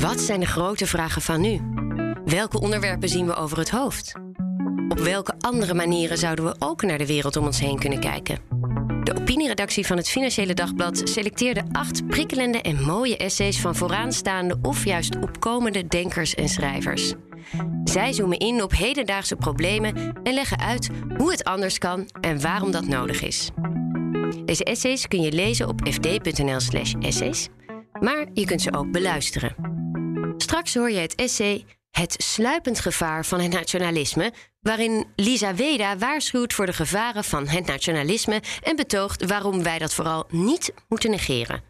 Wat zijn de grote vragen van nu? Welke onderwerpen zien we over het hoofd? Op welke andere manieren zouden we ook naar de wereld om ons heen kunnen kijken? De opinieredactie van het Financiële Dagblad selecteerde acht prikkelende en mooie essays van vooraanstaande of juist opkomende denkers en schrijvers. Zij zoomen in op hedendaagse problemen en leggen uit hoe het anders kan en waarom dat nodig is. Deze essays kun je lezen op fd.nl/slash essays, maar je kunt ze ook beluisteren. Straks hoor je het essay Het sluipend gevaar van het nationalisme, waarin Lisa Weda waarschuwt voor de gevaren van het nationalisme en betoogt waarom wij dat vooral niet moeten negeren.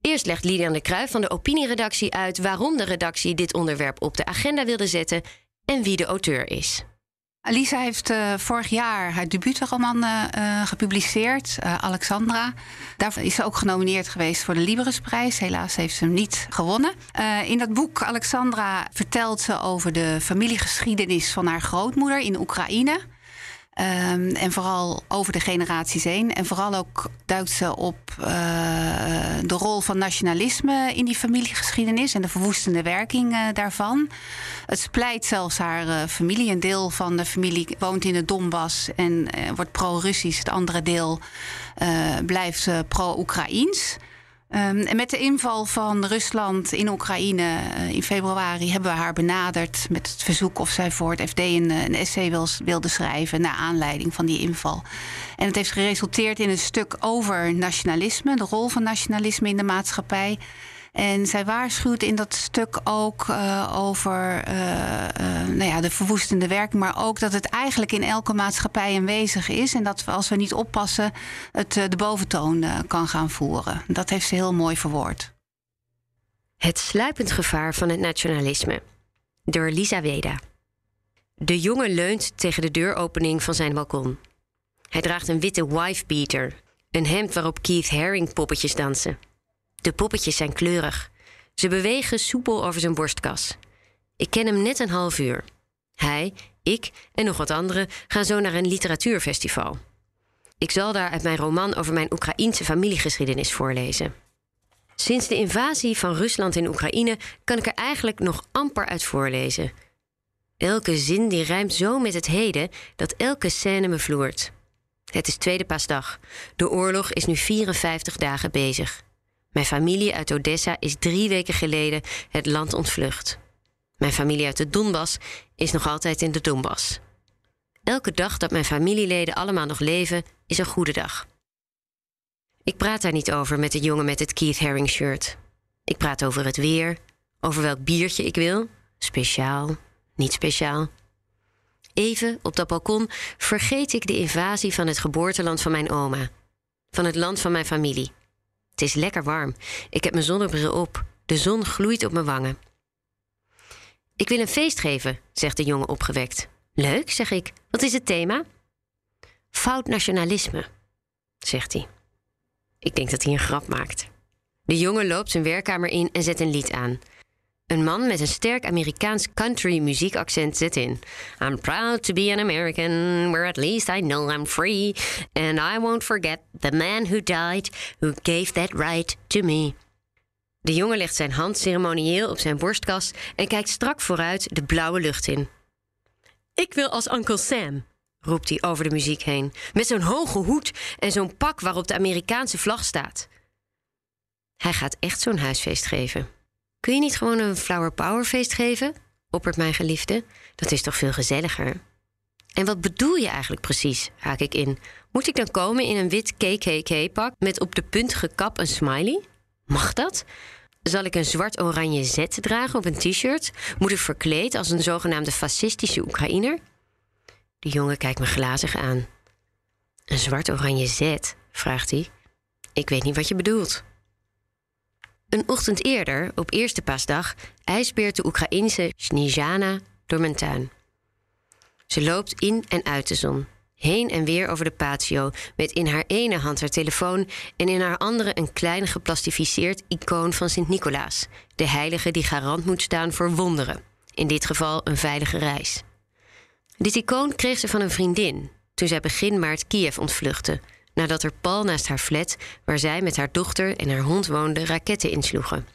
Eerst legt Lilian de Kruijf van de opinieredactie uit waarom de redactie dit onderwerp op de agenda wilde zetten en wie de auteur is. Lisa heeft uh, vorig jaar haar debuutroman uh, gepubliceerd, uh, Alexandra. Daarvoor is ze ook genomineerd geweest voor de Librisprijs. Helaas heeft ze hem niet gewonnen. in dat boek Alexandra vertelt ze over de familiegeschiedenis van haar grootmoeder in Oekraïne. Um, en vooral over de generaties heen. En vooral ook duikt ze op uh, de rol van nationalisme in die familiegeschiedenis en de verwoestende werking uh, daarvan. Het splijt zelfs haar uh, familie. Een deel van de familie woont in de Donbass en wordt pro-Russisch. Het andere deel blijft pro-Oekraïens. Um, en met de inval van Rusland in Oekraïne uh, in februari hebben we haar benaderd met het verzoek of zij voor het FD een, een essay wil, wilde schrijven naar aanleiding van die inval. En het heeft geresulteerd in een stuk over nationalisme, de rol van nationalisme in de maatschappij. En zij waarschuwt in dat stuk ook uh, over uh, uh, nou ja, de verwoestende werking, maar ook dat het eigenlijk in elke maatschappij aanwezig is. En dat als we niet oppassen, het de boventoon kan gaan voeren. Dat heeft ze heel mooi verwoord. Het sluipend gevaar van het nationalisme. Door Lisa Weda. De jongen leunt tegen de deuropening van zijn balkon. Hij draagt een witte wifebeater, een hemd waarop Keith Haring poppetjes dansen. De poppetjes zijn kleurig. Ze bewegen soepel over zijn borstkas. Ik ken hem net een half uur. Hij, ik en nog wat anderen gaan zo naar een literatuurfestival. Ik zal daar uit mijn roman over mijn Oekraïense familiegeschiedenis voorlezen. Sinds de invasie van Rusland in Oekraïne kan ik er eigenlijk nog amper uit voorlezen. Elke zin die rijmt zo met het heden dat elke scène me vloert. Het is tweede paasdag. De oorlog is nu 54 dagen bezig. Mijn familie uit Odessa is drie weken geleden het land ontvlucht. Mijn familie uit de Donbass is nog altijd in de Donbass. Elke dag dat mijn familieleden allemaal nog leven, is een goede dag. Ik praat daar niet over met de jongen met het Keith Haring shirt. Ik praat over het weer, over welk biertje ik wil, speciaal, niet speciaal. Even op dat balkon vergeet ik de invasie van het geboorteland van mijn oma, van het land van mijn familie. Het is lekker warm. Ik heb mijn zonnebril op. De zon gloeit op mijn wangen. Ik wil een feest geven, zegt de jongen opgewekt. Leuk, zeg ik. Wat is het thema? Fout nationalisme, zegt hij. Ik denk dat hij een grap maakt. De jongen loopt zijn werkkamer in en zet een lied aan. Een man met een sterk Amerikaans country muziekaccent zit in. I'm proud to be an American, where at least I know I'm free. And I won't forget the man who died, who gave that right to me. De jongen legt zijn hand ceremonieel op zijn borstkas en kijkt strak vooruit de blauwe lucht in. Ik wil als Uncle Sam, roept hij over de muziek heen, met zo'n hoge hoed en zo'n pak waarop de Amerikaanse vlag staat. Hij gaat echt zo'n huisfeest geven. Kun je niet gewoon een Flower Power feest geven? oppert mijn geliefde. Dat is toch veel gezelliger? En wat bedoel je eigenlijk precies? haak ik in. Moet ik dan komen in een wit KKK-pak met op de puntige kap een smiley? Mag dat? Zal ik een zwart-oranje Z dragen op een t-shirt? Moet ik verkleed als een zogenaamde fascistische Oekraïner? De jongen kijkt me glazig aan. Een zwart-oranje Z? vraagt hij. Ik weet niet wat je bedoelt. Een ochtend eerder, op eerste paasdag, ijsbeert de Oekraïense Snizana door mijn tuin. Ze loopt in en uit de zon, heen en weer over de patio, met in haar ene hand haar telefoon en in haar andere een klein geplastificeerd icoon van Sint-Nicolaas, de heilige die garant moet staan voor wonderen, in dit geval een veilige reis. Dit icoon kreeg ze van een vriendin toen zij begin maart Kiev ontvluchtte nadat er pal naast haar flat, waar zij met haar dochter en haar hond woonde, raketten insloegen.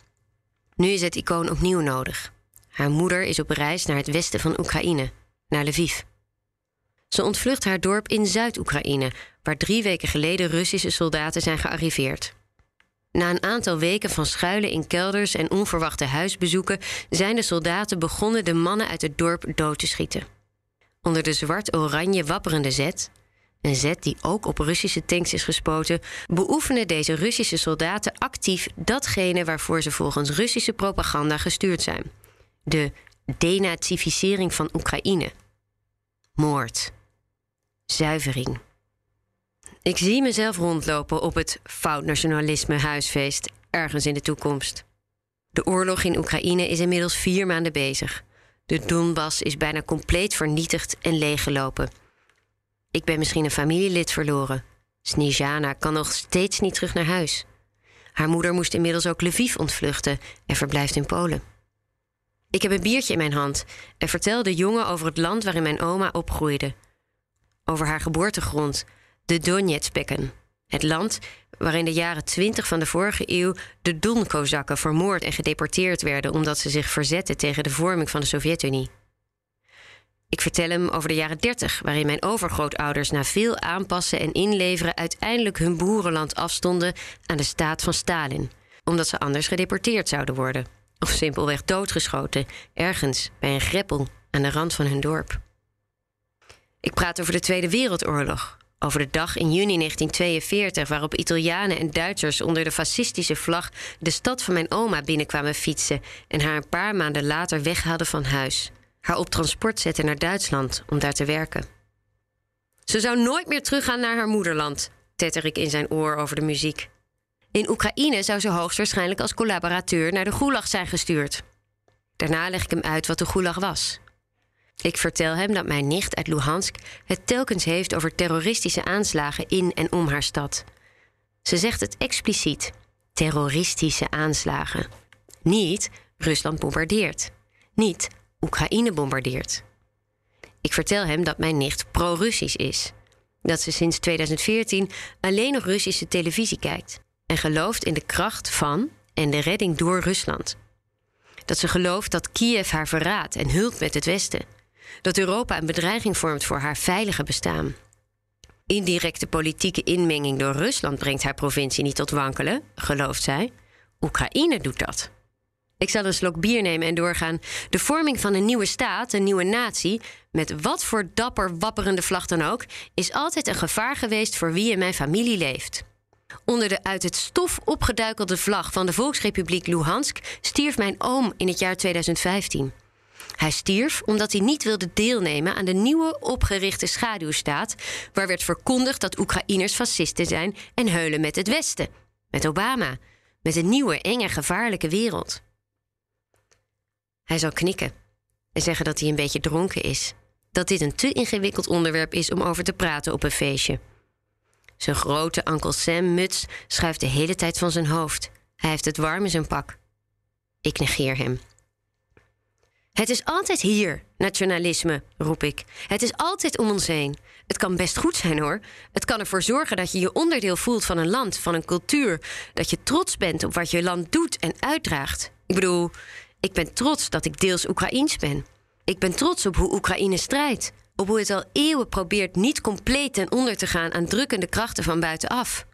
Nu is het icoon opnieuw nodig. Haar moeder is op reis naar het westen van Oekraïne, naar Lviv. Ze ontvlucht haar dorp in Zuid-Oekraïne, waar drie weken geleden Russische soldaten zijn gearriveerd. Na een aantal weken van schuilen in kelders en onverwachte huisbezoeken zijn de soldaten begonnen de mannen uit het dorp dood te schieten. Onder de zwart-oranje wapperende zet, een zet die ook op Russische tanks is gespoten, beoefenen deze Russische soldaten actief datgene waarvoor ze volgens Russische propaganda gestuurd zijn: de denazificering van Oekraïne. Moord. Zuivering. Ik zie mezelf rondlopen op het fout nationalisme huisfeest ergens in de toekomst. De oorlog in Oekraïne is inmiddels vier maanden bezig. De Donbass is bijna compleet vernietigd en leeggelopen. Ik ben misschien een familielid verloren. Snijana kan nog steeds niet terug naar huis. Haar moeder moest inmiddels ook Lviv ontvluchten en verblijft in Polen. Ik heb een biertje in mijn hand en vertel de jongen over het land waarin mijn oma opgroeide. Over haar geboortegrond, de Donetsbekken. Het land waarin de jaren 20 van de vorige eeuw de Don-Kozakken vermoord en gedeporteerd werden omdat ze zich verzetten tegen de vorming van de Sovjet-Unie. Ik vertel hem over de jaren 30, waarin mijn overgrootouders na veel aanpassen en inleveren uiteindelijk hun boerenland afstonden aan de staat van Stalin, omdat ze anders gedeporteerd zouden worden. Of simpelweg doodgeschoten, ergens bij een greppel aan de rand van hun dorp. Ik praat over de Tweede Wereldoorlog, over de dag in juni 1942 waarop Italianen en Duitsers onder de fascistische vlag de stad van mijn oma binnenkwamen fietsen en haar een paar maanden later weghaalden van huis. Haar op transport zetten naar Duitsland om daar te werken. Ze zou nooit meer teruggaan naar haar moederland, tetter ik in zijn oor over de muziek. In Oekraïne zou ze hoogstwaarschijnlijk als collaborateur naar de Gulag zijn gestuurd. Daarna leg ik hem uit wat de Gulag was. Ik vertel hem dat mijn nicht uit Luhansk het telkens heeft over terroristische aanslagen in en om haar stad. Ze zegt het expliciet: terroristische aanslagen. Niet Rusland bombardeert. Niet Oekraïne bombardeert. Ik vertel hem dat mijn nicht pro-Russisch is. Dat ze sinds 2014 alleen nog Russische televisie kijkt en gelooft in de kracht van en de redding door Rusland. Dat ze gelooft dat Kiev haar verraadt en hult met het Westen dat Europa een bedreiging vormt voor haar veilige bestaan. Indirecte politieke inmenging door Rusland brengt haar provincie niet tot wankelen, gelooft zij. Oekraïne doet dat. Ik zal een slok bier nemen en doorgaan. De vorming van een nieuwe staat, een nieuwe natie, met wat voor dapper wapperende vlag dan ook, is altijd een gevaar geweest voor wie in mijn familie leeft. Onder de uit het stof opgeduikelde vlag van de Volksrepubliek Luhansk stierf mijn oom in het jaar 2015. Hij stierf omdat hij niet wilde deelnemen aan de nieuwe opgerichte schaduwstaat, waar werd verkondigd dat Oekraïners fascisten zijn en heulen met het Westen, met Obama, met een nieuwe, enge, gevaarlijke wereld. Hij zal knikken en zeggen dat hij een beetje dronken is, dat dit een te ingewikkeld onderwerp is om over te praten op een feestje. Zijn grote Uncle Sam muts schuift de hele tijd van zijn hoofd. Hij heeft het warm in zijn pak. Ik negeer hem. Het is altijd hier, nationalisme, roep ik. Het is altijd om ons heen. Het kan best goed zijn hoor. Het kan ervoor zorgen dat je je onderdeel voelt van een land, van een cultuur. Dat je trots bent op wat je land doet en uitdraagt. Ik bedoel, ik ben trots dat ik deels Oekraïens ben. Ik ben trots op hoe Oekraïne strijdt. Op hoe het al eeuwen probeert niet compleet ten onder te gaan aan drukkende krachten van buitenaf.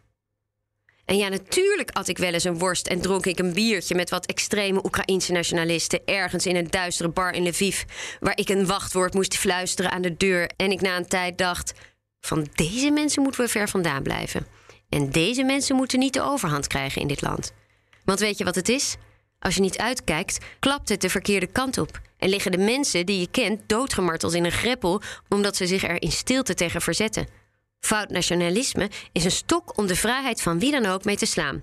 En ja, natuurlijk at ik wel eens een worst en dronk ik een biertje met wat extreme Oekraïense nationalisten ergens in een duistere bar in Lviv, waar ik een wachtwoord moest fluisteren aan de deur en ik na een tijd dacht: van deze mensen moeten we ver vandaan blijven. En deze mensen moeten niet de overhand krijgen in dit land. Want weet je wat het is? Als je niet uitkijkt, klapt het de verkeerde kant op. En liggen de mensen die je kent doodgemarteld in een greppel omdat ze zich er in stilte tegen verzetten. Fout nationalisme is een stok om de vrijheid van wie dan ook mee te slaan.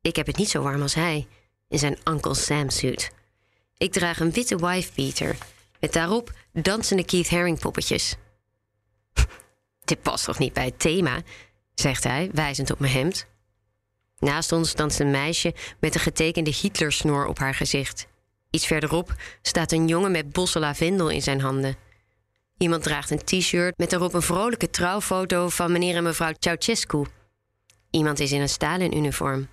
Ik heb het niet zo warm als hij, in zijn Uncle Sam suit. Ik draag een witte wifebeater, met daarop dansende Keith Haring poppetjes. Dit past toch niet bij het thema, zegt hij, wijzend op mijn hemd. Naast ons danst een meisje met een getekende Hitlersnor op haar gezicht. Iets verderop staat een jongen met bossen lavendel in zijn handen. Iemand draagt een t-shirt met daarop een vrolijke trouwfoto van meneer en mevrouw Ceausescu. Iemand is in een Stalin-uniform.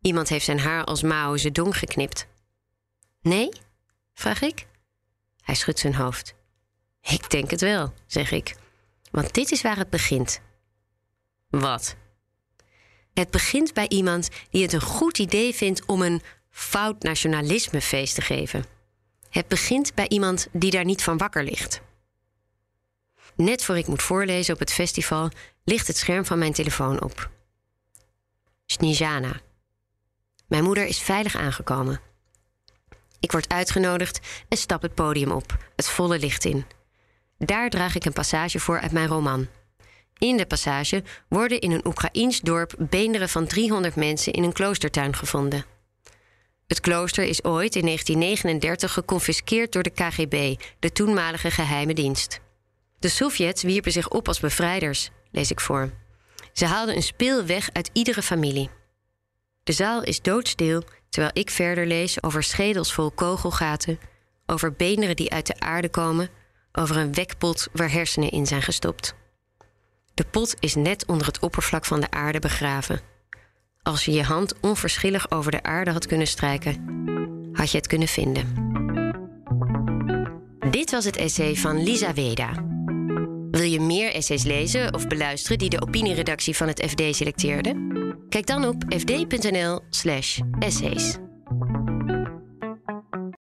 Iemand heeft zijn haar als Mao Zedong geknipt. Nee? vraag ik. Hij schudt zijn hoofd. Ik denk het wel, zeg ik. Want dit is waar het begint. Wat? Het begint bij iemand die het een goed idee vindt om een fout nationalismefeest te geven. Het begint bij iemand die daar niet van wakker ligt. Net voor ik moet voorlezen op het festival ligt het scherm van mijn telefoon op. Snijana. Mijn moeder is veilig aangekomen. Ik word uitgenodigd en stap het podium op, het volle licht in. Daar draag ik een passage voor uit mijn roman. In de passage worden in een Oekraïns dorp beenderen van 300 mensen in een kloostertuin gevonden. Het klooster is ooit in 1939 geconfiskeerd door de KGB, de toenmalige geheime dienst. De Sovjets wierpen zich op als bevrijders, lees ik voor. Ze haalden een speel weg uit iedere familie. De zaal is doodstil terwijl ik verder lees over schedels vol kogelgaten, over beenderen die uit de aarde komen, over een wekpot waar hersenen in zijn gestopt. De pot is net onder het oppervlak van de aarde begraven. Als je je hand onverschillig over de aarde had kunnen strijken, had je het kunnen vinden. Dit was het essay van Lisa Weda. Wil je meer essays lezen of beluisteren die de opinieredactie van het FD selecteerde? Kijk dan op fd.nl/essays.